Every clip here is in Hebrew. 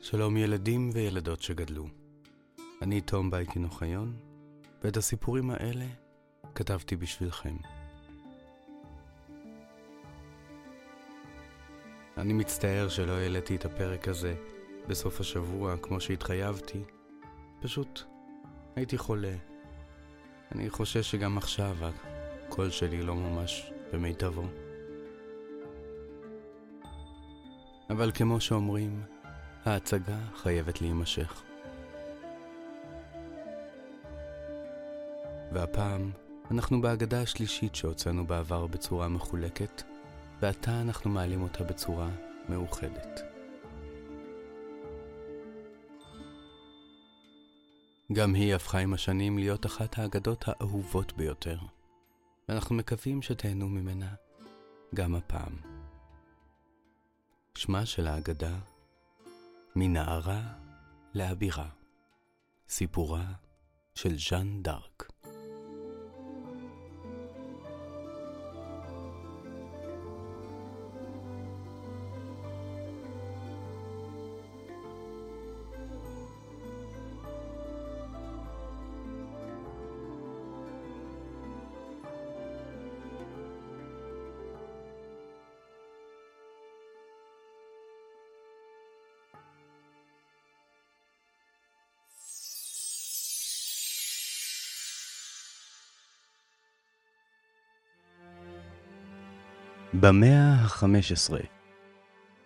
שלום ילדים וילדות שגדלו. אני תום בייקין אוחיון, ואת הסיפורים האלה כתבתי בשבילכם. אני מצטער שלא העליתי את הפרק הזה בסוף השבוע כמו שהתחייבתי. פשוט הייתי חולה. אני חושש שגם עכשיו הקול שלי לא ממש במיטבו. אבל כמו שאומרים, ההצגה חייבת להימשך. והפעם אנחנו בהגדה השלישית שהוצאנו בעבר בצורה מחולקת, ועתה אנחנו מעלים אותה בצורה מאוחדת. גם היא הפכה עם השנים להיות אחת האגדות האהובות ביותר, ואנחנו מקווים שתהנו ממנה גם הפעם. שמה של האגדה מנערה לאבירה, סיפורה של ז'אן דארק. במאה ה-15,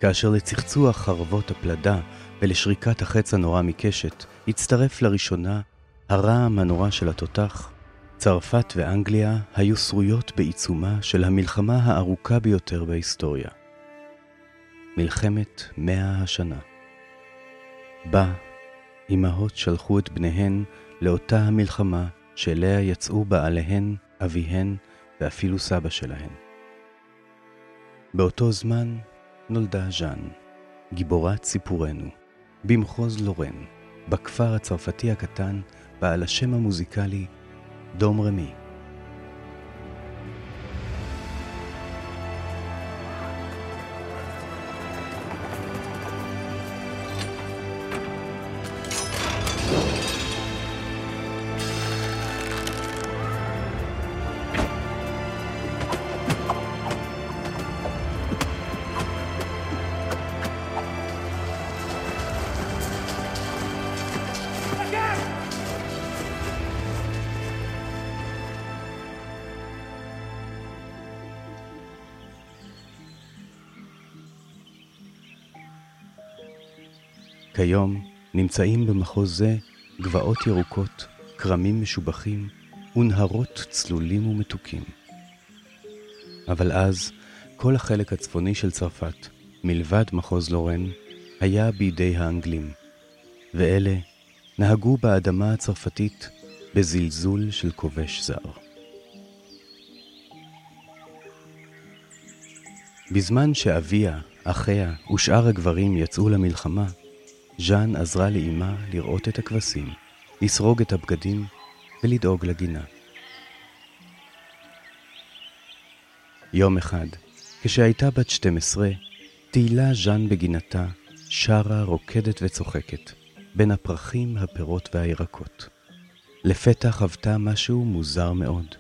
כאשר לצחצוח חרבות הפלדה ולשריקת החץ הנורא מקשת, הצטרף לראשונה הרעם הנורא של התותח, צרפת ואנגליה היו שרויות בעיצומה של המלחמה הארוכה ביותר בהיסטוריה. מלחמת מאה השנה. בה אמהות שלחו את בניהן לאותה המלחמה שאליה יצאו בעליהן, אביהן ואפילו סבא שלהן. באותו זמן נולדה ז'אן, גיבורת סיפורנו, במחוז לורן, בכפר הצרפתי הקטן, בעל השם המוזיקלי דום רמי. כיום נמצאים במחוז זה גבעות ירוקות, כרמים משובחים ונהרות צלולים ומתוקים. אבל אז כל החלק הצפוני של צרפת, מלבד מחוז לורן, היה בידי האנגלים, ואלה נהגו באדמה הצרפתית בזלזול של כובש זר. בזמן שאביה, אחיה ושאר הגברים יצאו למלחמה, ז'אן עזרה לאמה לראות את הכבשים, לסרוג את הבגדים ולדאוג לגינה. יום אחד, כשהייתה בת 12, תהילה ז'אן בגינתה, שרה, רוקדת וצוחקת, בין הפרחים, הפירות והירקות. לפתע חוותה משהו מוזר מאוד.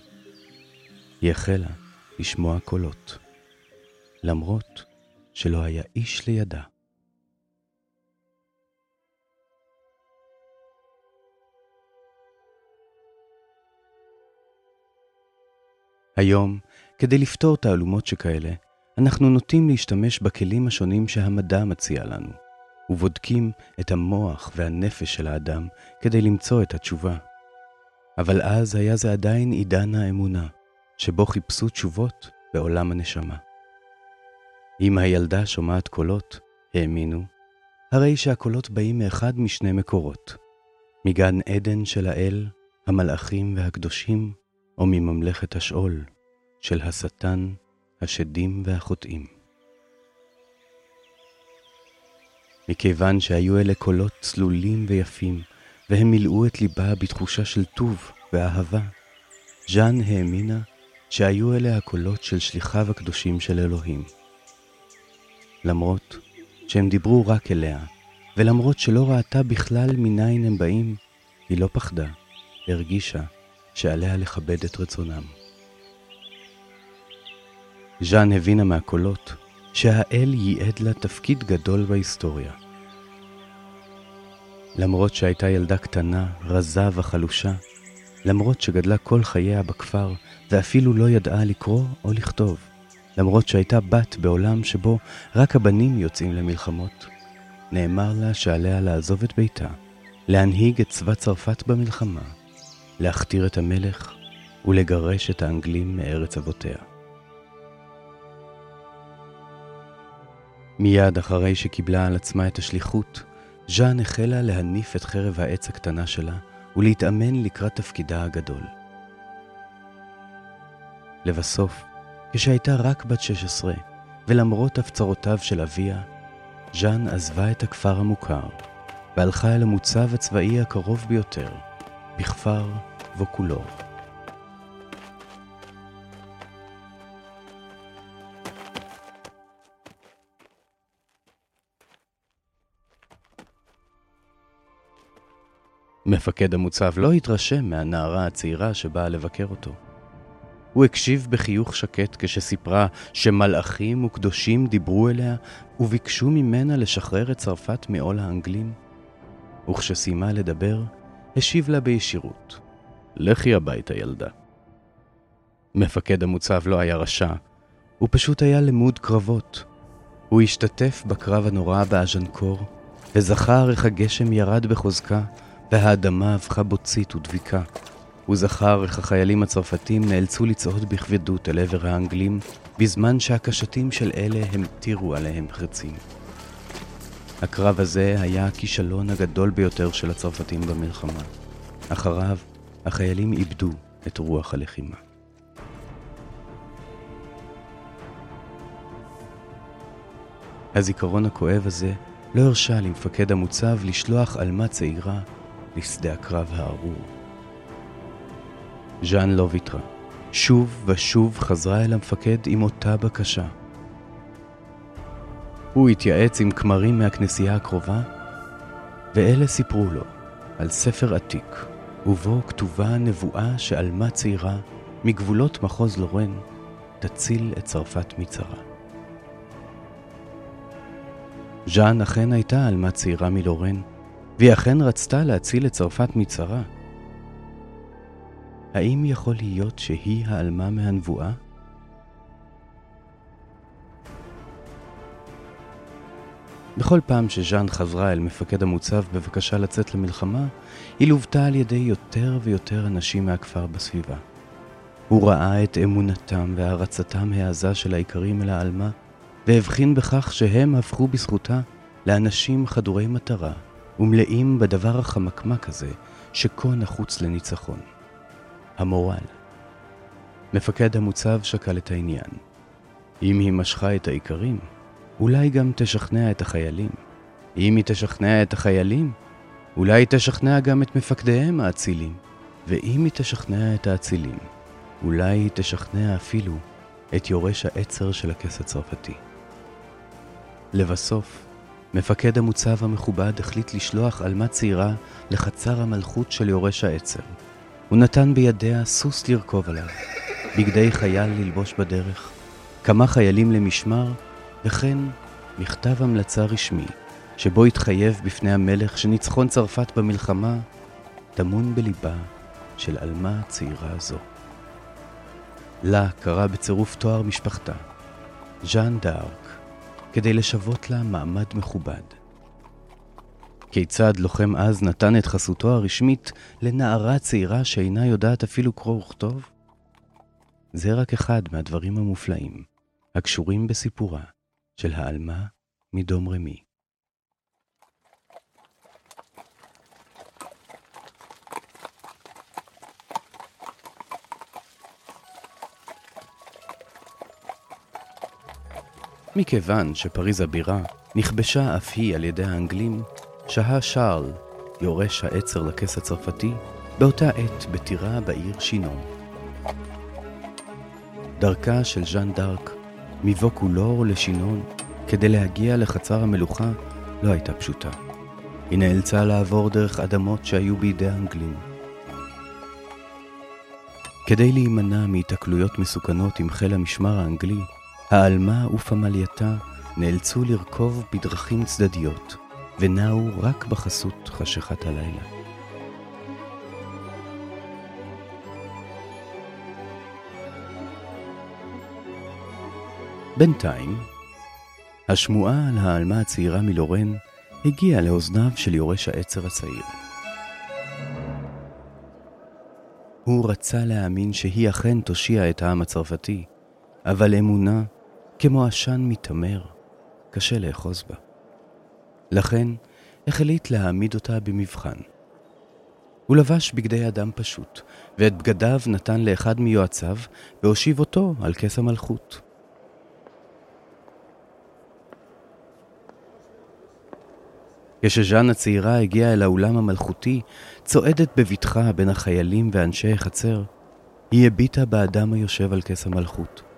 היא החלה לשמוע קולות, למרות שלא היה איש לידה. היום, כדי לפתור תעלומות שכאלה, אנחנו נוטים להשתמש בכלים השונים שהמדע מציע לנו, ובודקים את המוח והנפש של האדם כדי למצוא את התשובה. אבל אז היה זה עדיין עידן האמונה, שבו חיפשו תשובות בעולם הנשמה. אם הילדה שומעת קולות, האמינו, הרי שהקולות באים מאחד משני מקורות, מגן עדן של האל, המלאכים והקדושים, או מממלכת השאול של השטן, השדים והחוטאים. מכיוון שהיו אלה קולות צלולים ויפים, והם מילאו את ליבה בתחושה של טוב ואהבה, ז'אן האמינה שהיו אלה הקולות של שליחיו הקדושים של אלוהים. למרות שהם דיברו רק אליה, ולמרות שלא ראתה בכלל מניין הם באים, היא לא פחדה, הרגישה שעליה לכבד את רצונם. ז'אן הבינה מהקולות שהאל ייעד לה תפקיד גדול בהיסטוריה. למרות שהייתה ילדה קטנה, רזה וחלושה, למרות שגדלה כל חייה בכפר ואפילו לא ידעה לקרוא או לכתוב, למרות שהייתה בת בעולם שבו רק הבנים יוצאים למלחמות, נאמר לה שעליה לעזוב את ביתה, להנהיג את צבא צרפת במלחמה, להכתיר את המלך ולגרש את האנגלים מארץ אבותיה. מיד אחרי שקיבלה על עצמה את השליחות, ז'אן החלה להניף את חרב העץ הקטנה שלה ולהתאמן לקראת תפקידה הגדול. לבסוף, כשהייתה רק בת 16, ולמרות הפצרותיו של אביה, ז'אן עזבה את הכפר המוכר, והלכה אל המוצב הצבאי הקרוב ביותר, בכפר ווקולור. מפקד המוצב לא התרשם מהנערה הצעירה שבאה לבקר אותו. הוא הקשיב בחיוך שקט כשסיפרה שמלאכים וקדושים דיברו אליה וביקשו ממנה לשחרר את צרפת מעול האנגלים. וכשסיימה לדבר, השיב לה בישירות, לכי הביתה, ילדה. מפקד המוצב לא היה רשע, הוא פשוט היה למוד קרבות. הוא השתתף בקרב הנורא באז'נקור, וזכר איך הגשם ירד בחוזקה, והאדמה הפכה בוצית ודביקה. הוא זכר איך החיילים הצרפתים נאלצו לצעוד בכבדות אל עבר האנגלים, בזמן שהקשתים של אלה המטירו עליהם חרצים. הקרב הזה היה הכישלון הגדול ביותר של הצרפתים במלחמה. אחריו, החיילים איבדו את רוח הלחימה. הזיכרון הכואב הזה לא הרשה למפקד המוצב לשלוח עלמה צעירה לשדה הקרב הארור. ז'אן לא ויתרה. שוב ושוב חזרה אל המפקד עם אותה בקשה. הוא התייעץ עם כמרים מהכנסייה הקרובה, ואלה סיפרו לו על ספר עתיק, ובו כתובה נבואה שעלמה צעירה מגבולות מחוז לורן תציל את צרפת מצרה. ז'אן אכן הייתה עלמה צעירה מלורן, והיא אכן רצתה להציל את צרפת מצרה. האם יכול להיות שהיא העלמה מהנבואה? בכל פעם שז'אן חזרה אל מפקד המוצב בבקשה לצאת למלחמה, היא לוותה על ידי יותר ויותר אנשים מהכפר בסביבה. הוא ראה את אמונתם והערצתם העזה של האיכרים אל העלמה, והבחין בכך שהם הפכו בזכותה לאנשים חדורי מטרה ומלאים בדבר החמקמק הזה שכה נחוץ לניצחון. המורל. מפקד המוצב שקל את העניין. אם היא משכה את האיכרים, אולי גם תשכנע את החיילים. אם היא תשכנע את החיילים, אולי היא תשכנע גם את מפקדיהם האצילים. ואם היא תשכנע את האצילים, אולי היא תשכנע אפילו את יורש העצר של הכס הצרפתי. לבסוף, מפקד המוצב המכובד החליט לשלוח עלמה צעירה לחצר המלכות של יורש העצר. הוא נתן בידיה סוס לרכוב עליו, בגדי חייל ללבוש בדרך, כמה חיילים למשמר, וכן מכתב המלצה רשמי, שבו התחייב בפני המלך שניצחון צרפת במלחמה טמון בליבה של עלמה צעירה זו. לה קרא בצירוף תואר משפחתה, ז'אן דארק, כדי לשוות לה מעמד מכובד. כיצד לוחם עז נתן את חסותו הרשמית לנערה צעירה שאינה יודעת אפילו קרוא וכתוב? זה רק אחד מהדברים המופלאים הקשורים בסיפורה של העלמה מדום רמי. מכיוון שפריז הבירה נכבשה אף היא על ידי האנגלים, שהה שרל, יורש העצר לכס הצרפתי, באותה עת בטירה בעיר שינון. דרכה של ז'אן דארק מבוקולור לשינון כדי להגיע לחצר המלוכה לא הייתה פשוטה. היא נאלצה לעבור דרך אדמות שהיו בידי האנגלים. כדי להימנע מהיתקלויות מסוכנות עם חיל המשמר האנגלי, העלמה ופמלייתה נאלצו לרכוב בדרכים צדדיות, ונעו רק בחסות חשכת הלילה. בינתיים, השמועה על העלמה הצעירה מלורן הגיעה לאוזניו של יורש העצר הצעיר. הוא רצה להאמין שהיא אכן תושיע את העם הצרפתי, אבל אמונה, כמו עשן מתעמר, קשה לאחוז בה. לכן החליט להעמיד אותה במבחן. הוא לבש בגדי אדם פשוט, ואת בגדיו נתן לאחד מיועציו, והושיב אותו על כס המלכות. כשז'אן הצעירה הגיעה אל האולם המלכותי, צועדת בבטחה בין החיילים ואנשי החצר, היא הביטה באדם היושב על כס המלכות.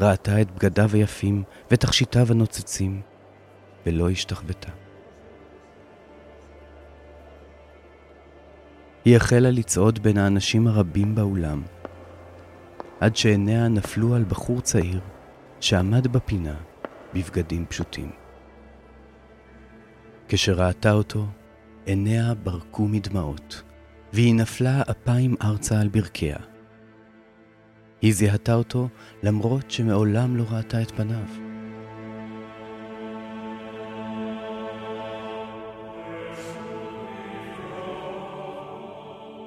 ראתה את בגדיו היפים ותכשיטיו הנוצצים, ולא השתחוותה. היא החלה לצעוד בין האנשים הרבים באולם, עד שעיניה נפלו על בחור צעיר שעמד בפינה בבגדים פשוטים. כשראתה אותו, עיניה ברקו מדמעות, והיא נפלה אפיים ארצה על ברכיה. היא זיהתה אותו למרות שמעולם לא ראתה את פניו.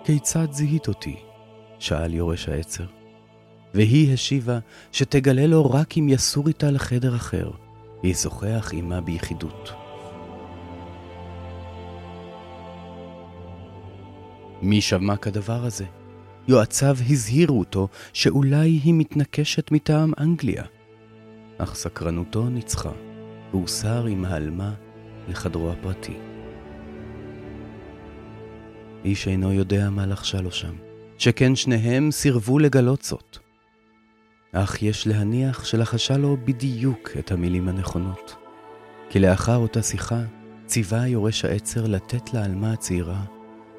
כיצד זיהית אותי? שאל יורש העצר. והיא השיבה שתגלה לו רק אם יסור איתה לחדר אחר, וישוחח עמה ביחידות. מי שמע כדבר הזה? יועציו הזהירו אותו שאולי היא מתנקשת מטעם אנגליה. אך סקרנותו ניצחה, והוסר עם העלמה לחדרו הפרטי. איש אינו יודע מה לחשה לו שם, שכן שניהם סירבו לגלות זאת. אך יש להניח שלחשה לו בדיוק את המילים הנכונות. כי לאחר אותה שיחה, ציווה יורש העצר לתת לעלמה הצעירה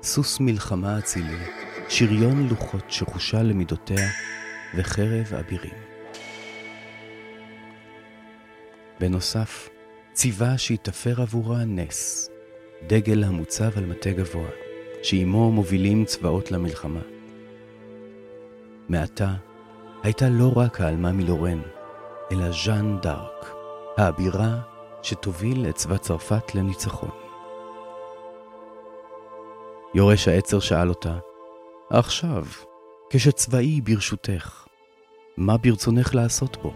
סוס מלחמה אצילי, שריון לוחות שחושה למידותיה וחרב אבירים. בנוסף, ציווה שיתפר עבורה נס, דגל המוצב על מטה גבוה, שעימו מובילים צבאות למלחמה. מעתה הייתה לא רק העלמה מלורן, אלא ז'אן דארק, האבירה שתוביל את צבא צרפת לניצחון. יורש העצר שאל אותה, עכשיו, כשצבאי ברשותך, מה ברצונך לעשות בו?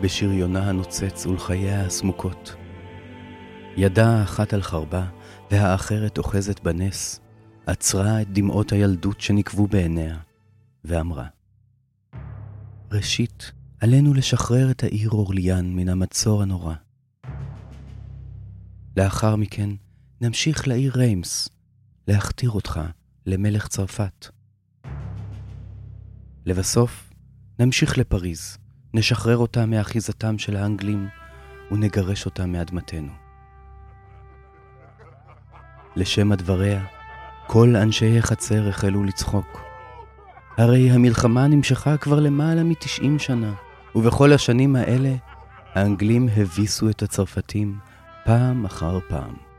בשריונה הנוצץ ולחייה הסמוקות. ידה האחת על חרבה והאחרת אוחזת בנס, עצרה את דמעות הילדות שנקבו בעיניה, ואמרה, ראשית, עלינו לשחרר את העיר אורליאן מן המצור הנורא. לאחר מכן, נמשיך לעיר ריימס, להכתיר אותך למלך צרפת. לבסוף, נמשיך לפריז, נשחרר אותה מאחיזתם של האנגלים ונגרש אותה מאדמתנו. לשם הדבריה, כל אנשי החצר החלו לצחוק. הרי המלחמה נמשכה כבר למעלה מתשעים שנה, ובכל השנים האלה האנגלים הביסו את הצרפתים פעם אחר פעם.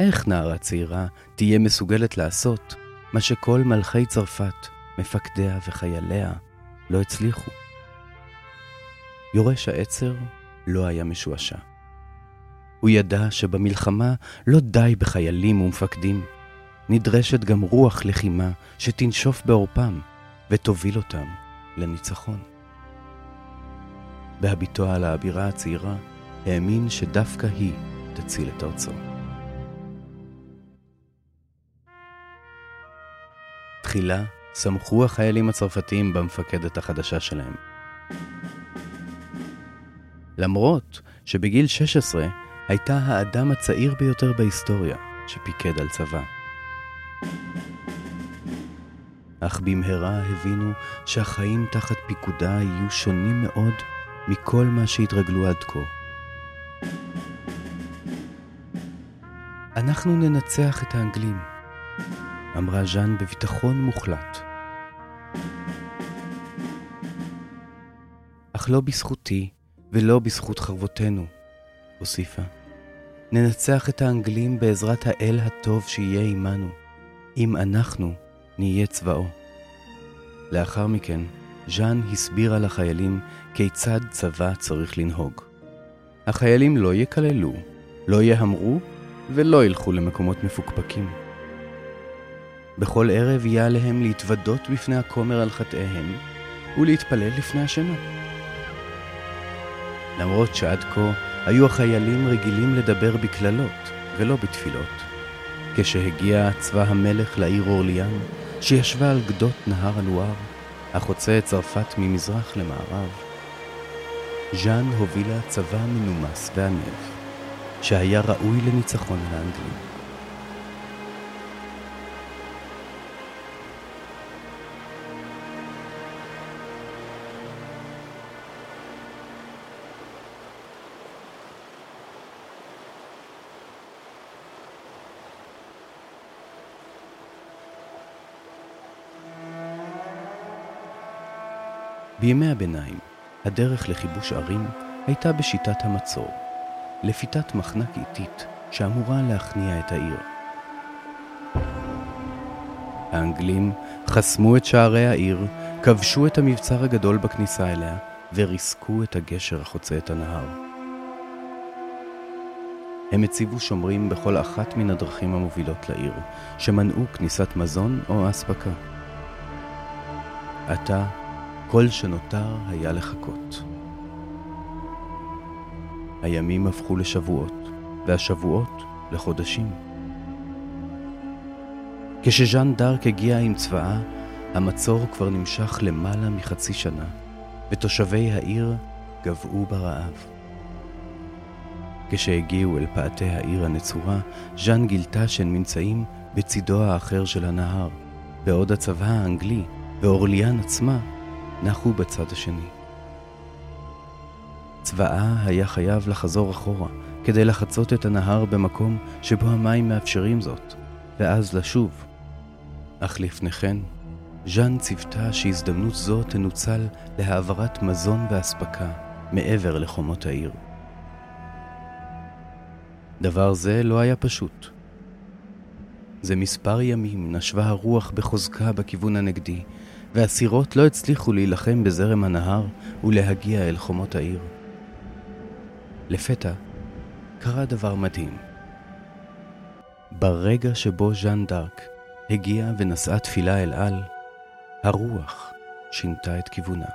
איך נערה צעירה תהיה מסוגלת לעשות מה שכל מלכי צרפת, מפקדיה וחייליה לא הצליחו? יורש העצר לא היה משועשע. הוא ידע שבמלחמה לא די בחיילים ומפקדים, נדרשת גם רוח לחימה שתנשוף בעורפם ותוביל אותם לניצחון. בהביטו על האבירה הצעירה, האמין שדווקא היא תציל את ארצו. תחילה שמחו החיילים הצרפתים במפקדת החדשה שלהם. למרות שבגיל 16 הייתה האדם הצעיר ביותר בהיסטוריה שפיקד על צבא. אך במהרה הבינו שהחיים תחת פיקודה יהיו שונים מאוד מכל מה שהתרגלו עד כה. אנחנו ננצח את האנגלים, אמרה ז'אן בביטחון מוחלט. אך לא בזכותי ולא בזכות חרבותינו, הוסיפה. ננצח את האנגלים בעזרת האל הטוב שיהיה עמנו, אם אנחנו נהיה צבאו. לאחר מכן, ז'אן הסבירה לחיילים כיצד צבא צריך לנהוג. החיילים לא יקללו, לא יהמרו ולא ילכו למקומות מפוקפקים. בכל ערב יהיה עליהם להתוודות בפני הכומר על חטאיהם ולהתפלל לפני השינה. למרות שעד כה היו החיילים רגילים לדבר בקללות ולא בתפילות. כשהגיע צבא המלך לעיר אורליאן, שישבה על גדות נהר הלואר, החוצה את צרפת ממזרח למערב, ז'אן הובילה צבא מנומס וענב, שהיה ראוי לניצחון על האנגלים. בימי הביניים, הדרך לכיבוש ערים הייתה בשיטת המצור, לפיתת מחנק איטית שאמורה להכניע את העיר. האנגלים חסמו את שערי העיר, כבשו את המבצר הגדול בכניסה אליה וריסקו את הגשר החוצה את הנהר. הם הציבו שומרים בכל אחת מן הדרכים המובילות לעיר, שמנעו כניסת מזון או אספקה. עתה כל שנותר היה לחכות. הימים הפכו לשבועות, והשבועות לחודשים. כשז'אן דארק הגיע עם צבאה, המצור כבר נמשך למעלה מחצי שנה, ותושבי העיר גבעו ברעב. כשהגיעו אל פאתי העיר הנצורה, ז'אן גילתה שהן נמצאים בצידו האחר של הנהר, בעוד הצבא האנגלי ואורליאן עצמה נחו בצד השני. צבאה היה חייב לחזור אחורה כדי לחצות את הנהר במקום שבו המים מאפשרים זאת, ואז לשוב. אך לפני כן, ז'אן ציוותה שהזדמנות זו תנוצל להעברת מזון ואספקה מעבר לחומות העיר. דבר זה לא היה פשוט. זה מספר ימים נשבה הרוח בחוזקה בכיוון הנגדי, והסירות לא הצליחו להילחם בזרם הנהר ולהגיע אל חומות העיר. לפתע קרה דבר מדהים. ברגע שבו ז'אן דארק הגיע ונשאה תפילה אל על, הרוח שינתה את כיוונה.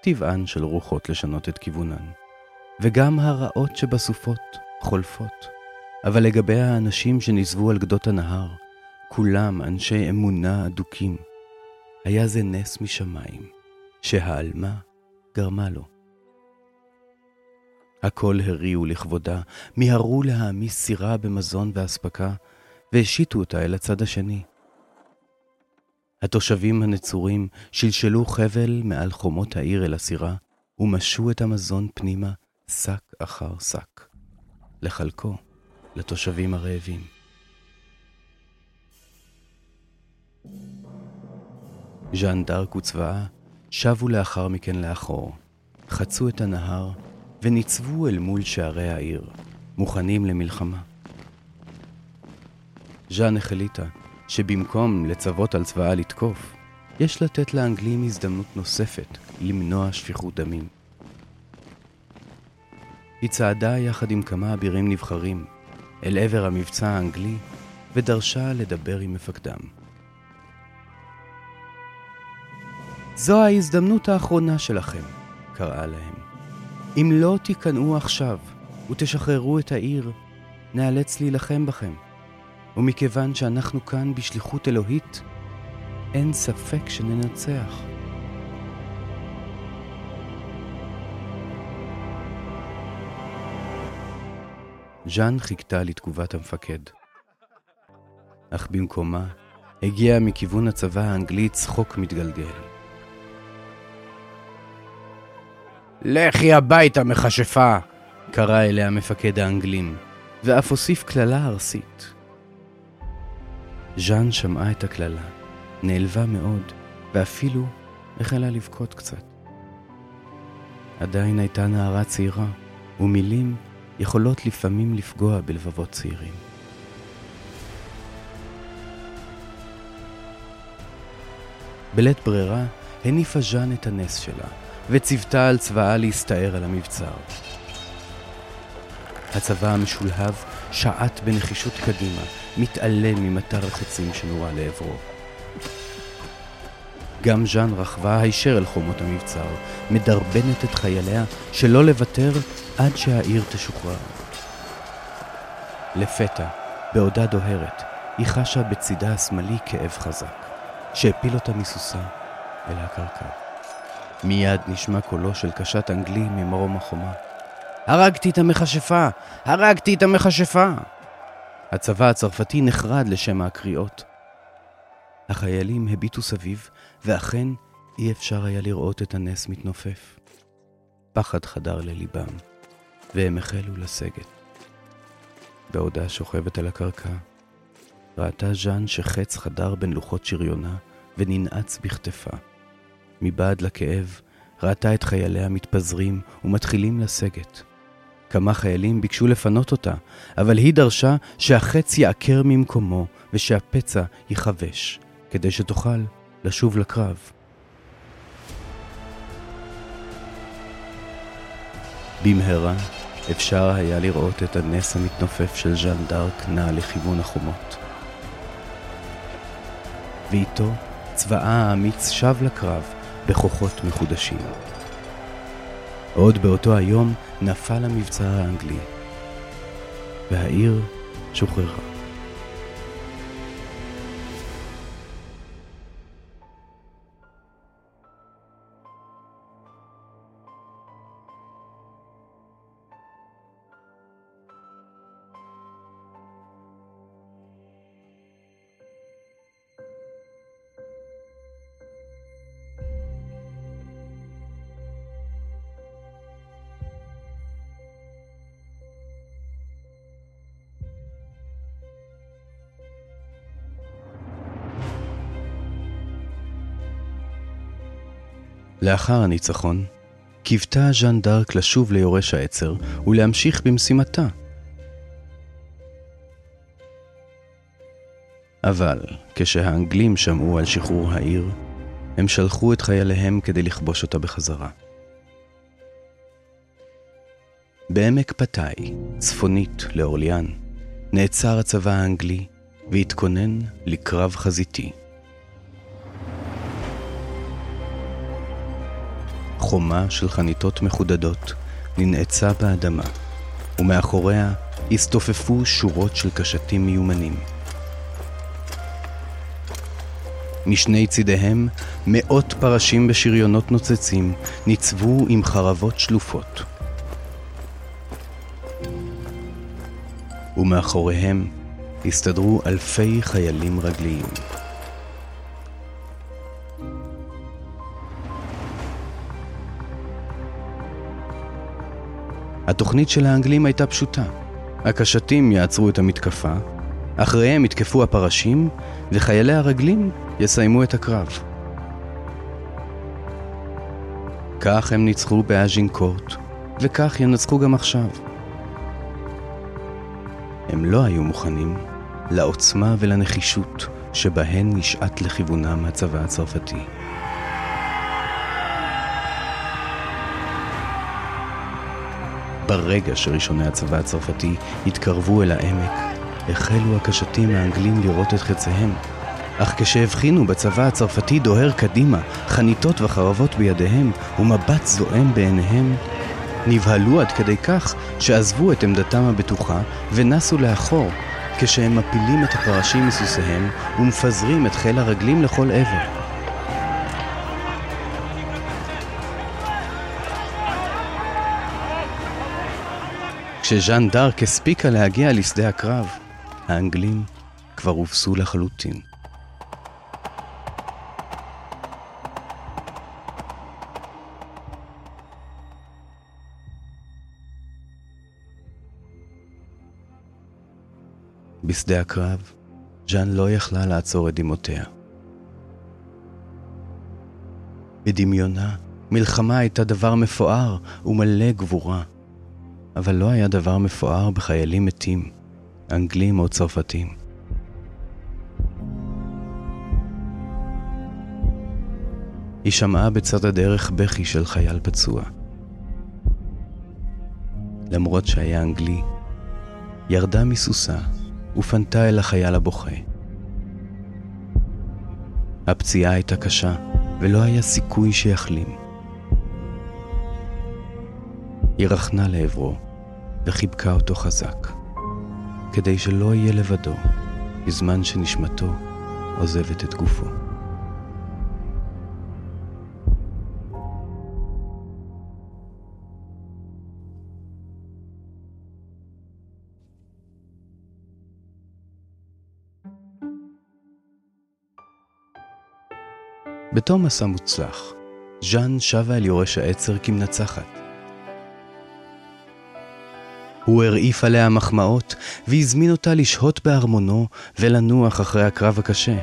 טבען של רוחות לשנות את כיוונן, וגם הרעות שבסופות חולפות. אבל לגבי האנשים שנזבו על גדות הנהר, כולם אנשי אמונה אדוקים. היה זה נס משמיים, שהעלמה גרמה לו. הכל הריעו לכבודה, מיהרו להעמיס סירה במזון ואספקה, והשיתו אותה אל הצד השני. התושבים הנצורים שלשלו חבל מעל חומות העיר אל הסירה, ומשו את המזון פנימה שק אחר שק, לחלקו לתושבים הרעבים. ז'אן דארק וצבאה שבו לאחר מכן לאחור, חצו את הנהר וניצבו אל מול שערי העיר, מוכנים למלחמה. ז'אן החליטה שבמקום לצוות על צבאה לתקוף, יש לתת לאנגלים הזדמנות נוספת למנוע שפיכות דמים. היא צעדה יחד עם כמה אבירים נבחרים אל עבר המבצע האנגלי ודרשה לדבר עם מפקדם. זו ההזדמנות האחרונה שלכם, קראה להם. אם לא תיכנעו עכשיו ותשחררו את העיר, נאלץ להילחם בכם. ומכיוון שאנחנו כאן בשליחות אלוהית, אין ספק שננצח. ז'אן חיכתה לתגובת המפקד. אך במקומה הגיע מכיוון הצבא האנגלי צחוק מתגלגל. לכי הביתה, מכשפה! קרא אליה מפקד האנגלים, ואף הוסיף קללה ארסית. ז'אן שמעה את הקללה, נעלבה מאוד, ואפילו החלה לבכות קצת. עדיין הייתה נערה צעירה, ומילים יכולות לפעמים לפגוע בלבבות צעירים. בלית ברירה הניפה ז'אן את הנס שלה, וציוותה על צבאה להסתער על המבצר. הצבא המשולהב שעט בנחישות קדימה, מתעלם ממטר החצים שנורה לעברו. גם ז'אן רכבה הישר אל חומות המבצר, מדרבנת את חייליה שלא לוותר עד שהעיר תשוחרר. לפתע, בעודה דוהרת, היא חשה בצידה השמאלי כאב חזק, שהפיל אותה מסוסה אל הקרקע. מיד נשמע קולו של קשת אנגלי ממרום החומה. הרגתי את המכשפה! הרגתי את המכשפה! הצבא הצרפתי נחרד לשם הקריאות. החיילים הביטו סביב, ואכן אי אפשר היה לראות את הנס מתנופף. פחד חדר לליבם, והם החלו לסגת. בעודה שוכבת על הקרקע, ראתה ז'אן שחץ חדר בין לוחות שריונה וננעץ בכתפה. מבעד לכאב, ראתה את חייליה מתפזרים ומתחילים לסגת. כמה חיילים ביקשו לפנות אותה, אבל היא דרשה שהחץ יעקר ממקומו ושהפצע ייחבש, כדי שתוכל לשוב לקרב. במהרה אפשר היה לראות את הנס המתנופף של ז'אן דארק נע לכיוון החומות. ואיתו צבאה האמיץ שב לקרב בכוחות מחודשים. עוד באותו היום נפל המבצר האנגלי, והעיר שוחררה. לאחר הניצחון, קיוותה ז'אן דארק לשוב ליורש העצר ולהמשיך במשימתה. אבל כשהאנגלים שמעו על שחרור העיר, הם שלחו את חייליהם כדי לכבוש אותה בחזרה. בעמק פתאי, צפונית לאורליאן, נעצר הצבא האנגלי והתכונן לקרב חזיתי. חומה של חניתות מחודדות ננעצה באדמה, ומאחוריה הסתופפו שורות של קשתים מיומנים. משני צידיהם מאות פרשים בשריונות נוצצים ניצבו עם חרבות שלופות. ומאחוריהם הסתדרו אלפי חיילים רגליים. התוכנית של האנגלים הייתה פשוטה. הקשתים יעצרו את המתקפה, אחריהם יתקפו הפרשים, וחיילי הרגלים יסיימו את הקרב. כך הם ניצחו באז'ינקורט, וכך ינצחו גם עכשיו. הם לא היו מוכנים לעוצמה ולנחישות שבהן נשעט לכיוונם הצבא הצרפתי. ברגע שראשוני הצבא הצרפתי התקרבו אל העמק, החלו הקשתים האנגלים לראות את חציהם. אך כשהבחינו בצבא הצרפתי דוהר קדימה, חניתות וחרבות בידיהם, ומבט זועם בעיניהם, נבהלו עד כדי כך שעזבו את עמדתם הבטוחה ונסו לאחור, כשהם מפילים את הפרשים מסוסיהם ומפזרים את חיל הרגלים לכל עבר. שז'אן דארק הספיקה להגיע לשדה הקרב, האנגלים כבר הובסו לחלוטין. בשדה הקרב, ז'אן לא יכלה לעצור את דמעותיה. בדמיונה, מלחמה הייתה דבר מפואר ומלא גבורה. אבל לא היה דבר מפואר בחיילים מתים, אנגלים או צרפתים. היא שמעה בצד הדרך בכי של חייל פצוע. למרות שהיה אנגלי, ירדה מסוסה ופנתה אל החייל הבוכה. הפציעה הייתה קשה, ולא היה סיכוי שיחלים. היא רכנה לעברו וחיבקה אותו חזק, כדי שלא יהיה לבדו בזמן שנשמתו עוזבת את גופו. בתום מסע מוצלח, ז'אן שבה אל יורש העצר כמנצחת. הוא הרעיף עליה מחמאות, והזמין אותה לשהות בארמונו ולנוח אחרי הקרב הקשה.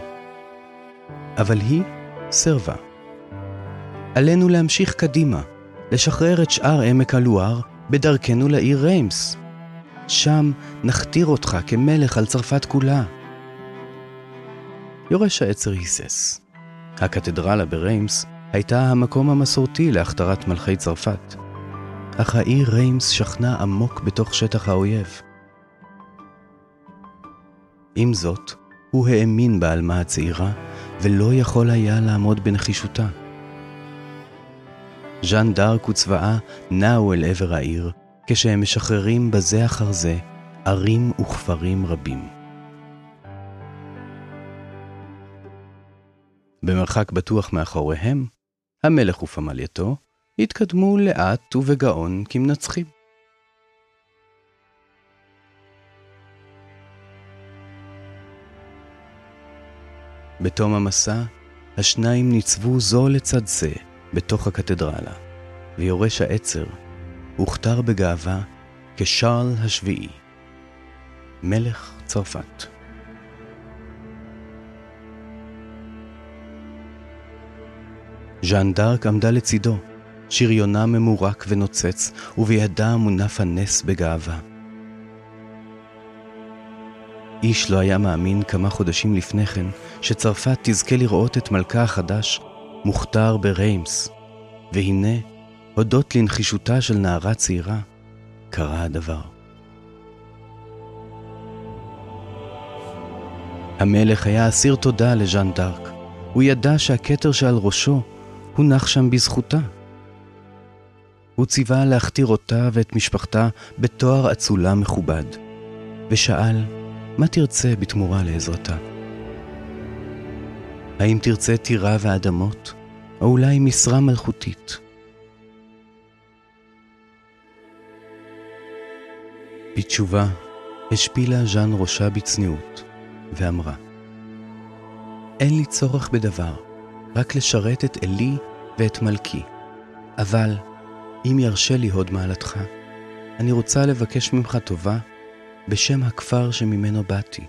אבל היא סירבה. עלינו להמשיך קדימה, לשחרר את שאר עמק הלואר בדרכנו לעיר ריימס. שם נכתיר אותך כמלך על צרפת כולה. יורש העצר היסס. הקתדרלה בריימס הייתה המקום המסורתי להכתרת מלכי צרפת, אך העיר ריימס שכנה עמוק בתוך שטח האויב. עם זאת, הוא האמין בעלמה הצעירה, ולא יכול היה לעמוד בנחישותה. ז'אן דארק וצבאה נעו אל עבר העיר, כשהם משחררים בזה אחר זה ערים וכפרים רבים. במרחק בטוח מאחוריהם, המלך ופמלייתו התקדמו לאט ובגאון כמנצחים. בתום המסע, השניים ניצבו זו לצד זה בתוך הקתדרלה, ויורש העצר הוכתר בגאווה כשארל השביעי, מלך צרפת. ז'אן דארק עמדה לצידו, שריונה ממורק ונוצץ, ובידה מונף הנס בגאווה. איש לא היה מאמין כמה חודשים לפני כן שצרפת תזכה לראות את מלכה החדש מוכתר בריימס, והנה, הודות לנחישותה של נערה צעירה, קרה הדבר. המלך היה אסיר תודה לז'אן דארק. הוא ידע שהכתר שעל ראשו הונח שם בזכותה. הוא ציווה להכתיר אותה ואת משפחתה בתואר אצולה מכובד, ושאל, מה תרצה בתמורה לעזרתה? האם תרצה טירה ואדמות, או אולי משרה מלכותית? בתשובה, השפילה ז'אן ראשה בצניעות, ואמרה, אין לי צורך בדבר, רק לשרת את אלי ואת מלכי. אבל, אם ירשה לי הוד מעלתך, אני רוצה לבקש ממך טובה בשם הכפר שממנו באתי.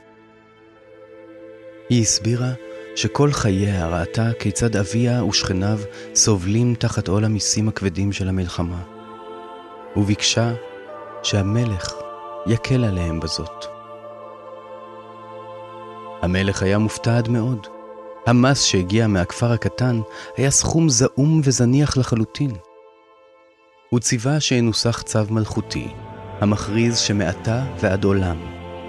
היא הסבירה שכל חייה ראתה כיצד אביה ושכניו סובלים תחת עול המיסים הכבדים של המלחמה, וביקשה שהמלך יקל עליהם בזאת. המלך היה מופתע עד מאוד. המס שהגיע מהכפר הקטן היה סכום זעום וזניח לחלוטין. הוא ציווה שינוסח צו מלכותי, המכריז שמעתה ועד עולם,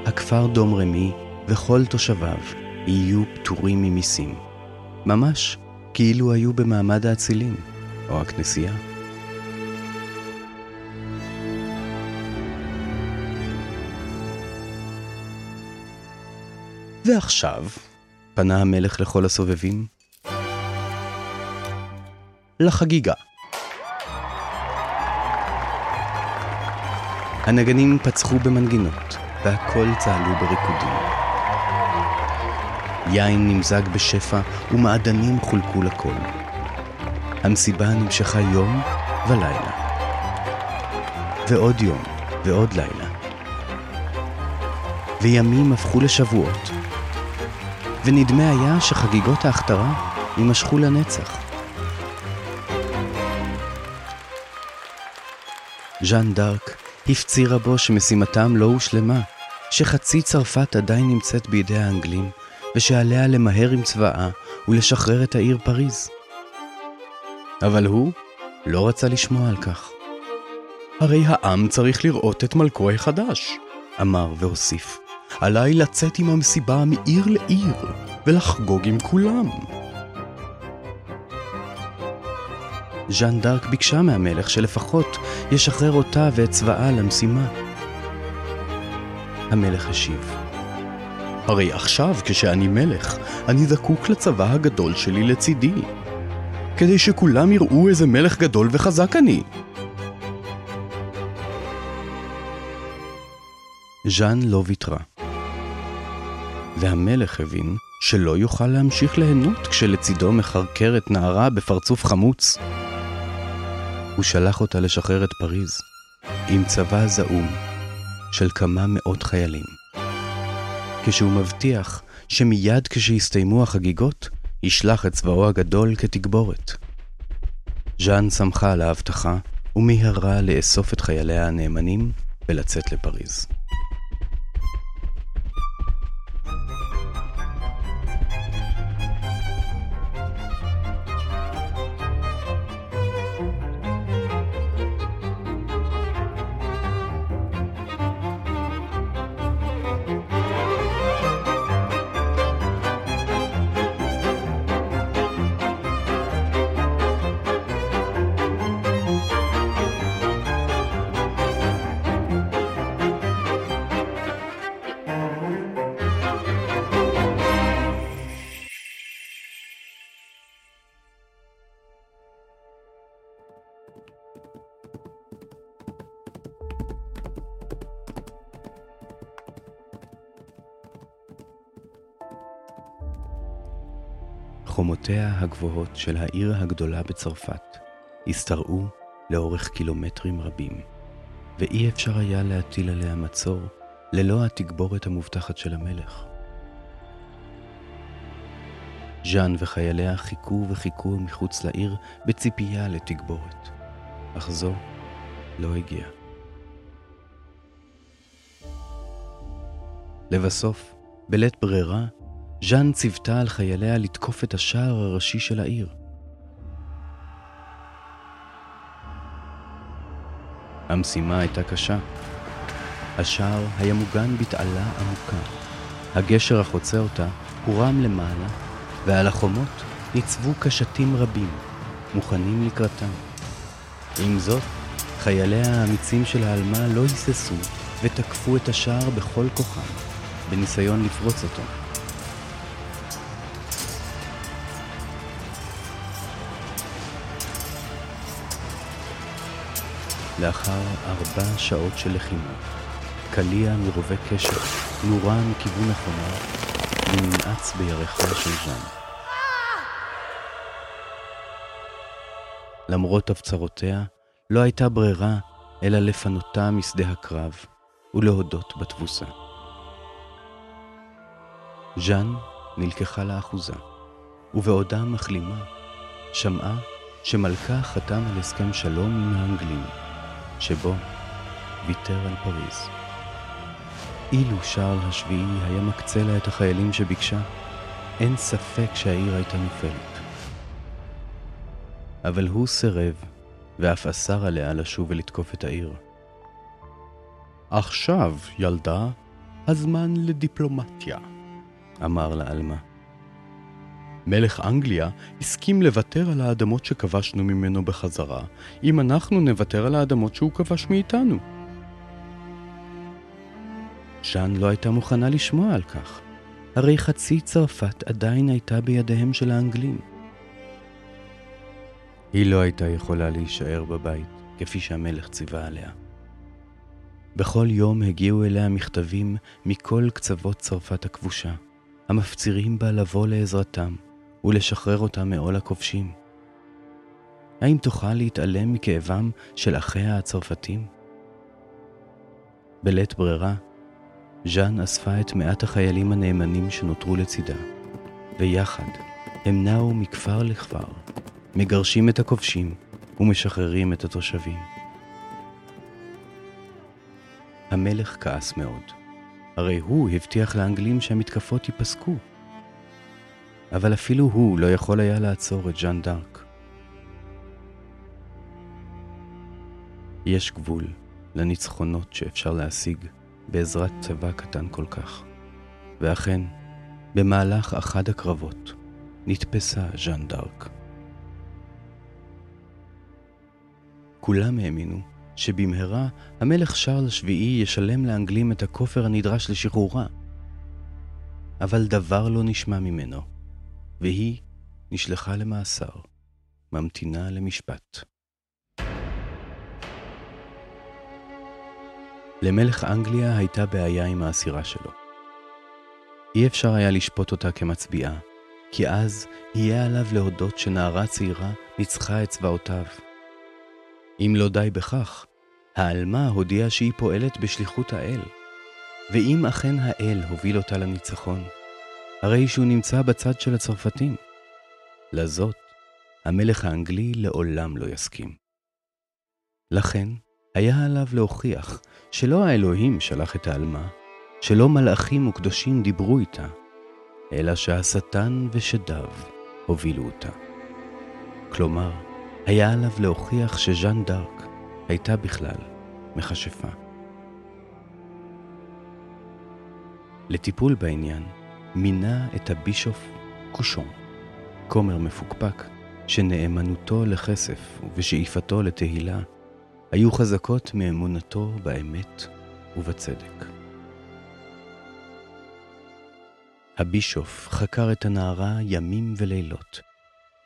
הכפר דום רמי וכל תושביו יהיו פטורים ממיסים. ממש כאילו היו במעמד האצילים, או הכנסייה. ועכשיו, פנה המלך לכל הסובבים, לחגיגה. הנגנים פצחו במנגינות, והכל צהלו בריקודים. יין נמזג בשפע ומעדנים חולקו לכל. המסיבה נמשכה יום ולילה. ועוד יום ועוד לילה. וימים הפכו לשבועות, ונדמה היה שחגיגות ההכתרה יימשכו לנצח. ז'אן דארק הפצירה בו שמשימתם לא הושלמה, שחצי צרפת עדיין נמצאת בידי האנגלים, ושעליה למהר עם צבאה ולשחרר את העיר פריז. אבל הוא לא רצה לשמוע על כך. הרי העם צריך לראות את מלכו החדש, אמר והוסיף. עליי לצאת עם המסיבה מעיר לעיר, ולחגוג עם כולם. ז'אן דארק ביקשה מהמלך שלפחות ישחרר אותה ואת צבאה למשימה. המלך השיב: הרי עכשיו, כשאני מלך, אני זקוק לצבא הגדול שלי לצידי, כדי שכולם יראו איזה מלך גדול וחזק אני. ז'אן לא ויתרה. והמלך הבין שלא יוכל להמשיך ליהנות כשלצידו מחרקרת נערה בפרצוף חמוץ. הוא שלח אותה לשחרר את פריז, עם צבא זעום של כמה מאות חיילים. כשהוא מבטיח שמיד כשיסתיימו החגיגות, ישלח את צבאו הגדול כתגבורת. ז'אן שמחה על ההבטחה, ומיהרה לאסוף את חייליה הנאמנים ולצאת לפריז. הגבוהות של העיר הגדולה בצרפת השתרעו לאורך קילומטרים רבים, ואי אפשר היה להטיל עליה מצור ללא התגבורת המובטחת של המלך. ז'אן וחייליה חיכו וחיכו מחוץ לעיר בציפייה לתגבורת, אך זו לא הגיעה. לבסוף, בלית ברירה, ז'אן ציוותה על חייליה לתקוף את השער הראשי של העיר. המשימה הייתה קשה. השער היה מוגן בתעלה עמוקה. הגשר החוצה אותה הורם למעלה, ועל החומות ניצבו קשתים רבים, מוכנים לקראתם. עם זאת, חייליה האמיצים של העלמה לא היססו ותקפו את השער בכל כוחם, בניסיון לפרוץ אותו. לאחר ארבע שעות של לחימה, קליע מרובה קשר נורה מכיוון החומה וננעץ בירחה של ז'אן. למרות הפצרותיה, לא הייתה ברירה אלא לפנותה משדה הקרב ולהודות בתבוסה. ז'אן נלקחה לאחוזה, ובעודה מחלימה, שמעה שמלכה חתם על הסכם שלום עם האנגלים. שבו ויתר על פריז. אילו שרל השביעי היה מקצה לה את החיילים שביקשה, אין ספק שהעיר הייתה נופלת. אבל הוא סירב, ואף אסר עליה לשוב ולתקוף את העיר. עכשיו, ילדה, הזמן לדיפלומטיה, אמר לעלמה. מלך אנגליה הסכים לוותר על האדמות שכבשנו ממנו בחזרה, אם אנחנו נוותר על האדמות שהוא כבש מאיתנו. ז'אן לא הייתה מוכנה לשמוע על כך, הרי חצי צרפת עדיין הייתה בידיהם של האנגלים. היא לא הייתה יכולה להישאר בבית, כפי שהמלך ציווה עליה. בכל יום הגיעו אליה מכתבים מכל קצוות צרפת הכבושה, המפצירים בה לבוא לעזרתם, ולשחרר אותם מעול הכובשים? האם תוכל להתעלם מכאבם של אחיה הצרפתים? בלית ברירה, ז'אן אספה את מעט החיילים הנאמנים שנותרו לצידה, ויחד הם נעו מכפר לכפר, מגרשים את הכובשים ומשחררים את התושבים. המלך כעס מאוד, הרי הוא הבטיח לאנגלים שהמתקפות ייפסקו. אבל אפילו הוא לא יכול היה לעצור את ז'אן דארק. יש גבול לניצחונות שאפשר להשיג בעזרת צבא קטן כל כך. ואכן, במהלך אחד הקרבות נתפסה ז'אן דארק. כולם האמינו שבמהרה המלך שרל השביעי ישלם לאנגלים את הכופר הנדרש לשחרורה. אבל דבר לא נשמע ממנו, והיא נשלחה למאסר, ממתינה למשפט. למלך אנגליה הייתה בעיה עם האסירה שלו. אי אפשר היה לשפוט אותה כמצביעה, כי אז יהיה עליו להודות שנערה צעירה ניצחה את צבאותיו. אם לא די בכך, העלמה הודיעה שהיא פועלת בשליחות האל. ואם אכן האל הוביל אותה לניצחון, הרי שהוא נמצא בצד של הצרפתים. לזאת, המלך האנגלי לעולם לא יסכים. לכן, היה עליו להוכיח שלא האלוהים שלח את העלמה, שלא מלאכים וקדושים דיברו איתה, אלא שהשטן ושדיו הובילו אותה. כלומר, היה עליו להוכיח שז'אן דארק הייתה בכלל מכשפה. לטיפול בעניין, מינה את הבישוף קושון, כומר מפוקפק, שנאמנותו לכסף ושאיפתו לתהילה היו חזקות מאמונתו באמת ובצדק. הבישוף חקר את הנערה ימים ולילות,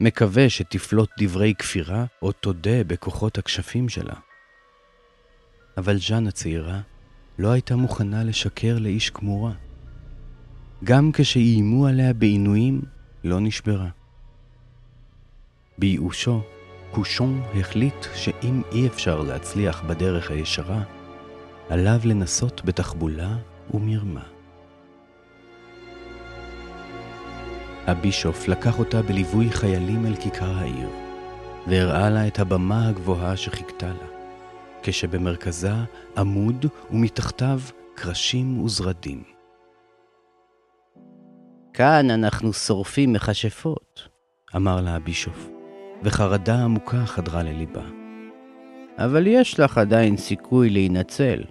מקווה שתפלוט דברי כפירה או תודה בכוחות הכשפים שלה. אבל ז'אן הצעירה לא הייתה מוכנה לשקר לאיש כמורה. גם כשאיימו עליה בעינויים, לא נשברה. בייאושו, קושון החליט שאם אי אפשר להצליח בדרך הישרה, עליו לנסות בתחבולה ומרמה. הבישוף לקח אותה בליווי חיילים אל כיכר העיר, והראה לה את הבמה הגבוהה שחיכתה לה, כשבמרכזה עמוד ומתחתיו קרשים וזרדים. כאן אנחנו שורפים מכשפות, אמר לה הבישוף, וחרדה עמוקה חדרה לליבה. אבל יש לך עדיין סיכוי להינצל.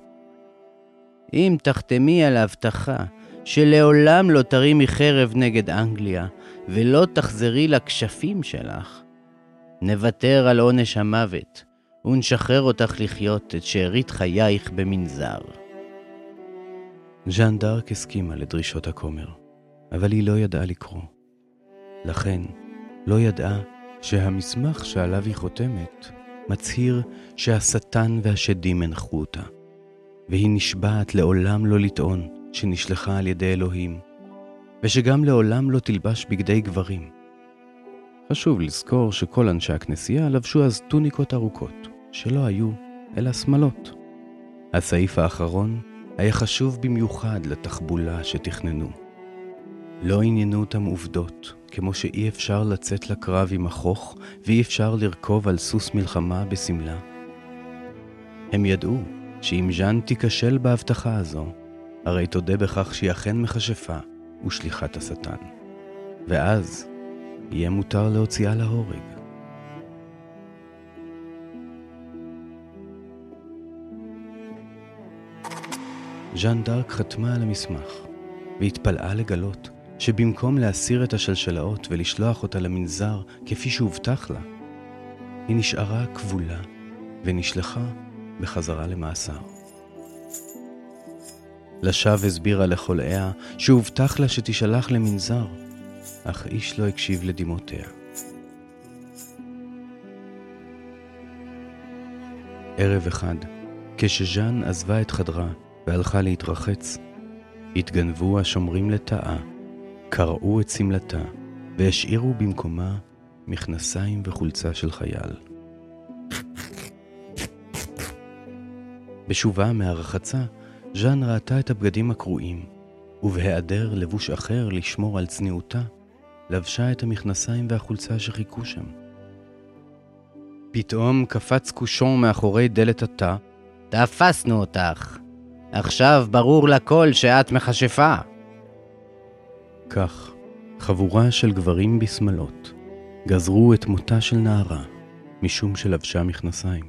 אם תחתמי על ההבטחה שלעולם לא תרימי חרב נגד אנגליה, ולא תחזרי לכשפים שלך. נוותר על עונש המוות, ונשחרר אותך לחיות את שארית חייך במנזר. ז'אן דארק הסכימה לדרישות הכומר, אבל היא לא ידעה לקרוא. לכן, לא ידעה שהמסמך שעליו היא חותמת מצהיר שהשטן והשדים הנחו אותה, והיא נשבעת לעולם לא לטעון שנשלחה על ידי אלוהים, ושגם לעולם לא תלבש בגדי גברים. חשוב לזכור שכל אנשי הכנסייה לבשו אז טוניקות ארוכות, שלא היו אלא שמלות. הסעיף האחרון היה חשוב במיוחד לתחבולה שתכננו. לא עניינו אותם עובדות, כמו שאי אפשר לצאת לקרב עם החוך ואי אפשר לרכוב על סוס מלחמה בשמלה. הם ידעו שאם ז'אן תיכשל בהבטחה הזו, הרי תודה בכך שהיא אכן מכשפה ושליחת השטן. ואז יהיה מותר להוציאה להורג. ז'אן דארק חתמה על המסמך, והתפלאה לגלות שבמקום להסיר את השלשלאות ולשלוח אותה למנזר כפי שהובטח לה, היא נשארה כבולה ונשלחה בחזרה למאסר. לשווא הסבירה לחולאיה שהובטח לה שתישלח למנזר, אך איש לא הקשיב לדמעותיה. ערב אחד, כשז'אן עזבה את חדרה והלכה להתרחץ, התגנבו השומרים לטאה, קרעו את שמלתה והשאירו במקומה מכנסיים וחולצה של חייל. בשובה מהרחצה, ז'אן ראתה את הבגדים הקרועים, ובהיעדר לבוש אחר לשמור על צניעותה, לבשה את המכנסיים והחולצה שחיכו שם. פתאום קפץ קושון מאחורי דלת התא. תפסנו אותך. עכשיו ברור לכל שאת מכשפה. כך, חבורה של גברים בשמלות גזרו את מותה של נערה, משום שלבשה מכנסיים.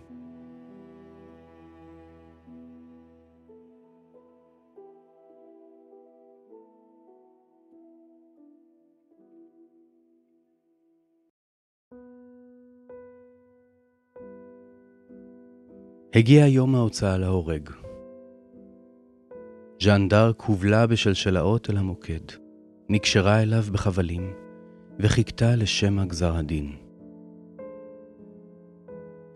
הגיע יום ההוצאה להורג. ז'אן דארק הובלה בשלשלאות אל המוקד, נקשרה אליו בחבלים, וחיכתה לשמע גזר הדין.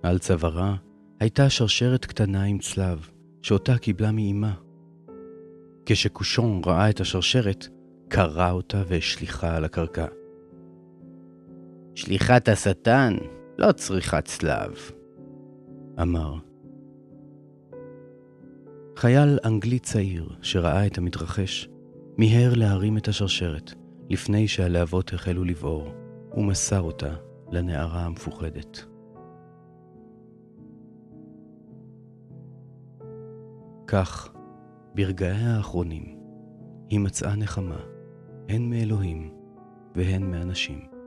על צווארה הייתה שרשרת קטנה עם צלב, שאותה קיבלה מאימה. כשקושון ראה את השרשרת, קרע אותה והשליכה על הקרקע. שליחת השטן לא צריכה צלב, אמר. חייל אנגלי צעיר שראה את המתרחש, מיהר להרים את השרשרת לפני שהלהבות החלו לבעור, ומסר אותה לנערה המפוחדת. כך, ברגעיה האחרונים, היא מצאה נחמה, הן מאלוהים והן מאנשים.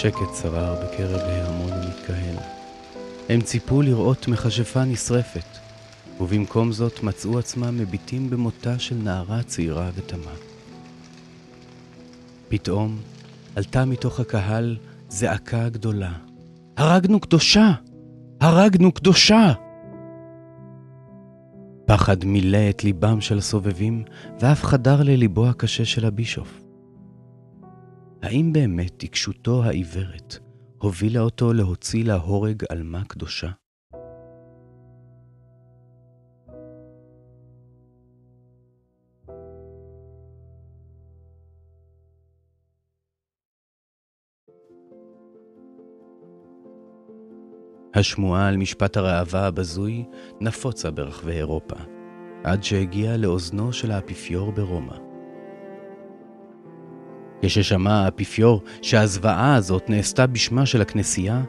שקט שרר בקרב ההמון המתקהל. הם ציפו לראות מכשפה נשרפת, ובמקום זאת מצאו עצמם מביטים במותה של נערה צעירה ותמה. פתאום עלתה מתוך הקהל זעקה גדולה. הרגנו קדושה! הרגנו קדושה! פחד מילא את ליבם של הסובבים, ואף חדר לליבו הקשה של הבישוף. האם באמת עיקשותו העיוורת הובילה אותו להוציא להורג עלמה קדושה? השמועה על משפט הראווה הבזוי נפוצה ברחבי אירופה, עד שהגיעה לאוזנו של האפיפיור ברומא. כששמע האפיפיור שהזוועה הזאת נעשתה בשמה של הכנסייה,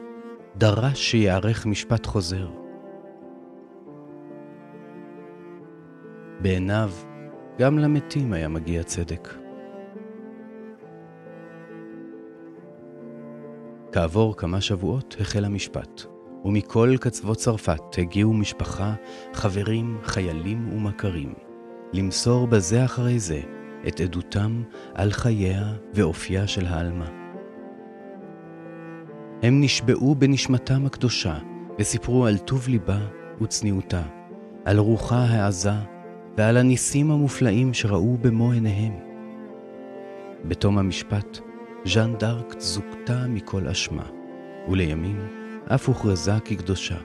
דרש שייערך משפט חוזר. בעיניו, גם למתים היה מגיע צדק. כעבור כמה שבועות החל המשפט, ומכל קצוות צרפת הגיעו משפחה, חברים, חיילים ומכרים, למסור בזה אחרי זה את עדותם על חייה ואופייה של העלמה. הם נשבעו בנשמתם הקדושה וסיפרו על טוב ליבה וצניעותה, על רוחה העזה ועל הניסים המופלאים שראו במו עיניהם. בתום המשפט, ז'אן דארק זוכתה מכל אשמה, ולימים אף הוכרזה כקדושה.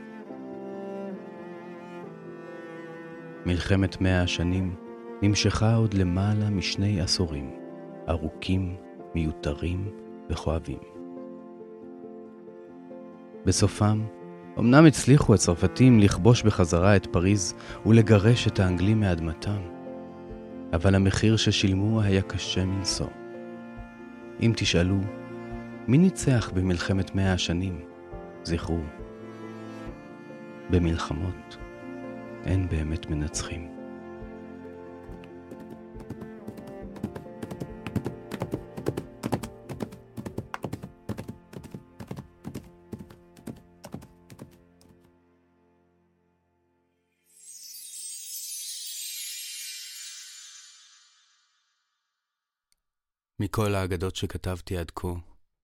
מלחמת מאה השנים נמשכה עוד למעלה משני עשורים, ארוכים, מיותרים וכואבים. בסופם, אמנם הצליחו הצרפתים לכבוש בחזרה את פריז ולגרש את האנגלים מאדמתם, אבל המחיר ששילמו היה קשה מנשוא. אם תשאלו, מי ניצח במלחמת מאה השנים? זכרו, במלחמות אין באמת מנצחים. מכל האגדות שכתבתי עד כה,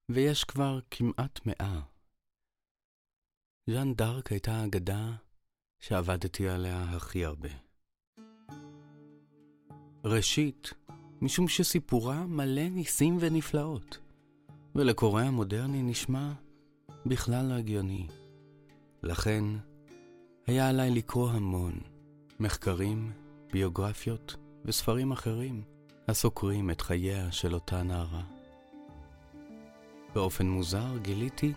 ויש כבר כמעט מאה. ז'אן דארק הייתה האגדה שעבדתי עליה הכי הרבה. ראשית, משום שסיפורה מלא ניסים ונפלאות, ולקורא המודרני נשמע בכלל לא הגיוני לכן, היה עליי לקרוא המון מחקרים, ביוגרפיות וספרים אחרים הסוקרים את חייה של אותה נערה. באופן מוזר גיליתי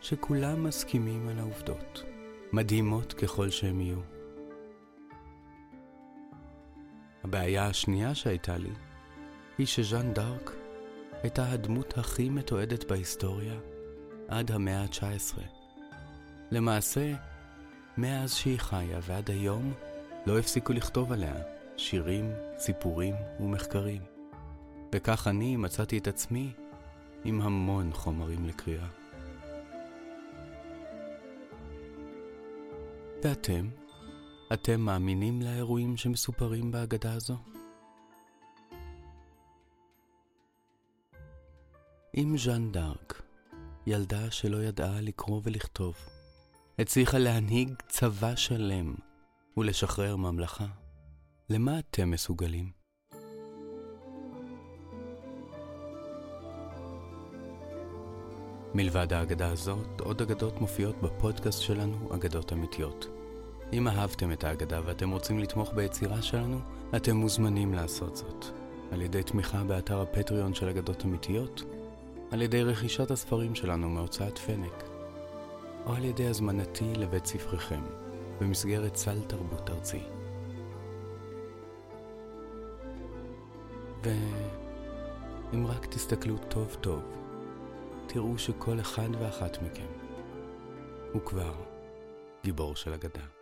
שכולם מסכימים על העובדות, מדהימות ככל שהם יהיו. הבעיה השנייה שהייתה לי היא שז'אן דארק הייתה הדמות הכי מתועדת בהיסטוריה עד המאה ה-19. למעשה, מאז שהיא חיה ועד היום לא הפסיקו לכתוב עליה שירים, סיפורים ומחקרים. וכך אני מצאתי את עצמי עם המון חומרים לקריאה. ואתם? אתם מאמינים לאירועים שמסופרים בהגדה הזו? אם ז'אן דארק, ילדה שלא ידעה לקרוא ולכתוב, הצליחה להנהיג צבא שלם ולשחרר ממלכה, למה אתם מסוגלים? מלבד האגדה הזאת, עוד אגדות מופיעות בפודקאסט שלנו, אגדות אמיתיות. אם אהבתם את האגדה ואתם רוצים לתמוך ביצירה שלנו, אתם מוזמנים לעשות זאת. על ידי תמיכה באתר הפטריון של אגדות אמיתיות, על ידי רכישת הספרים שלנו מהוצאת פנק, או על ידי הזמנתי לבית ספריכם, במסגרת סל תרבות ארצי. ואם רק תסתכלו טוב טוב, תראו שכל אחד ואחת מכם הוא כבר גיבור של אגדה.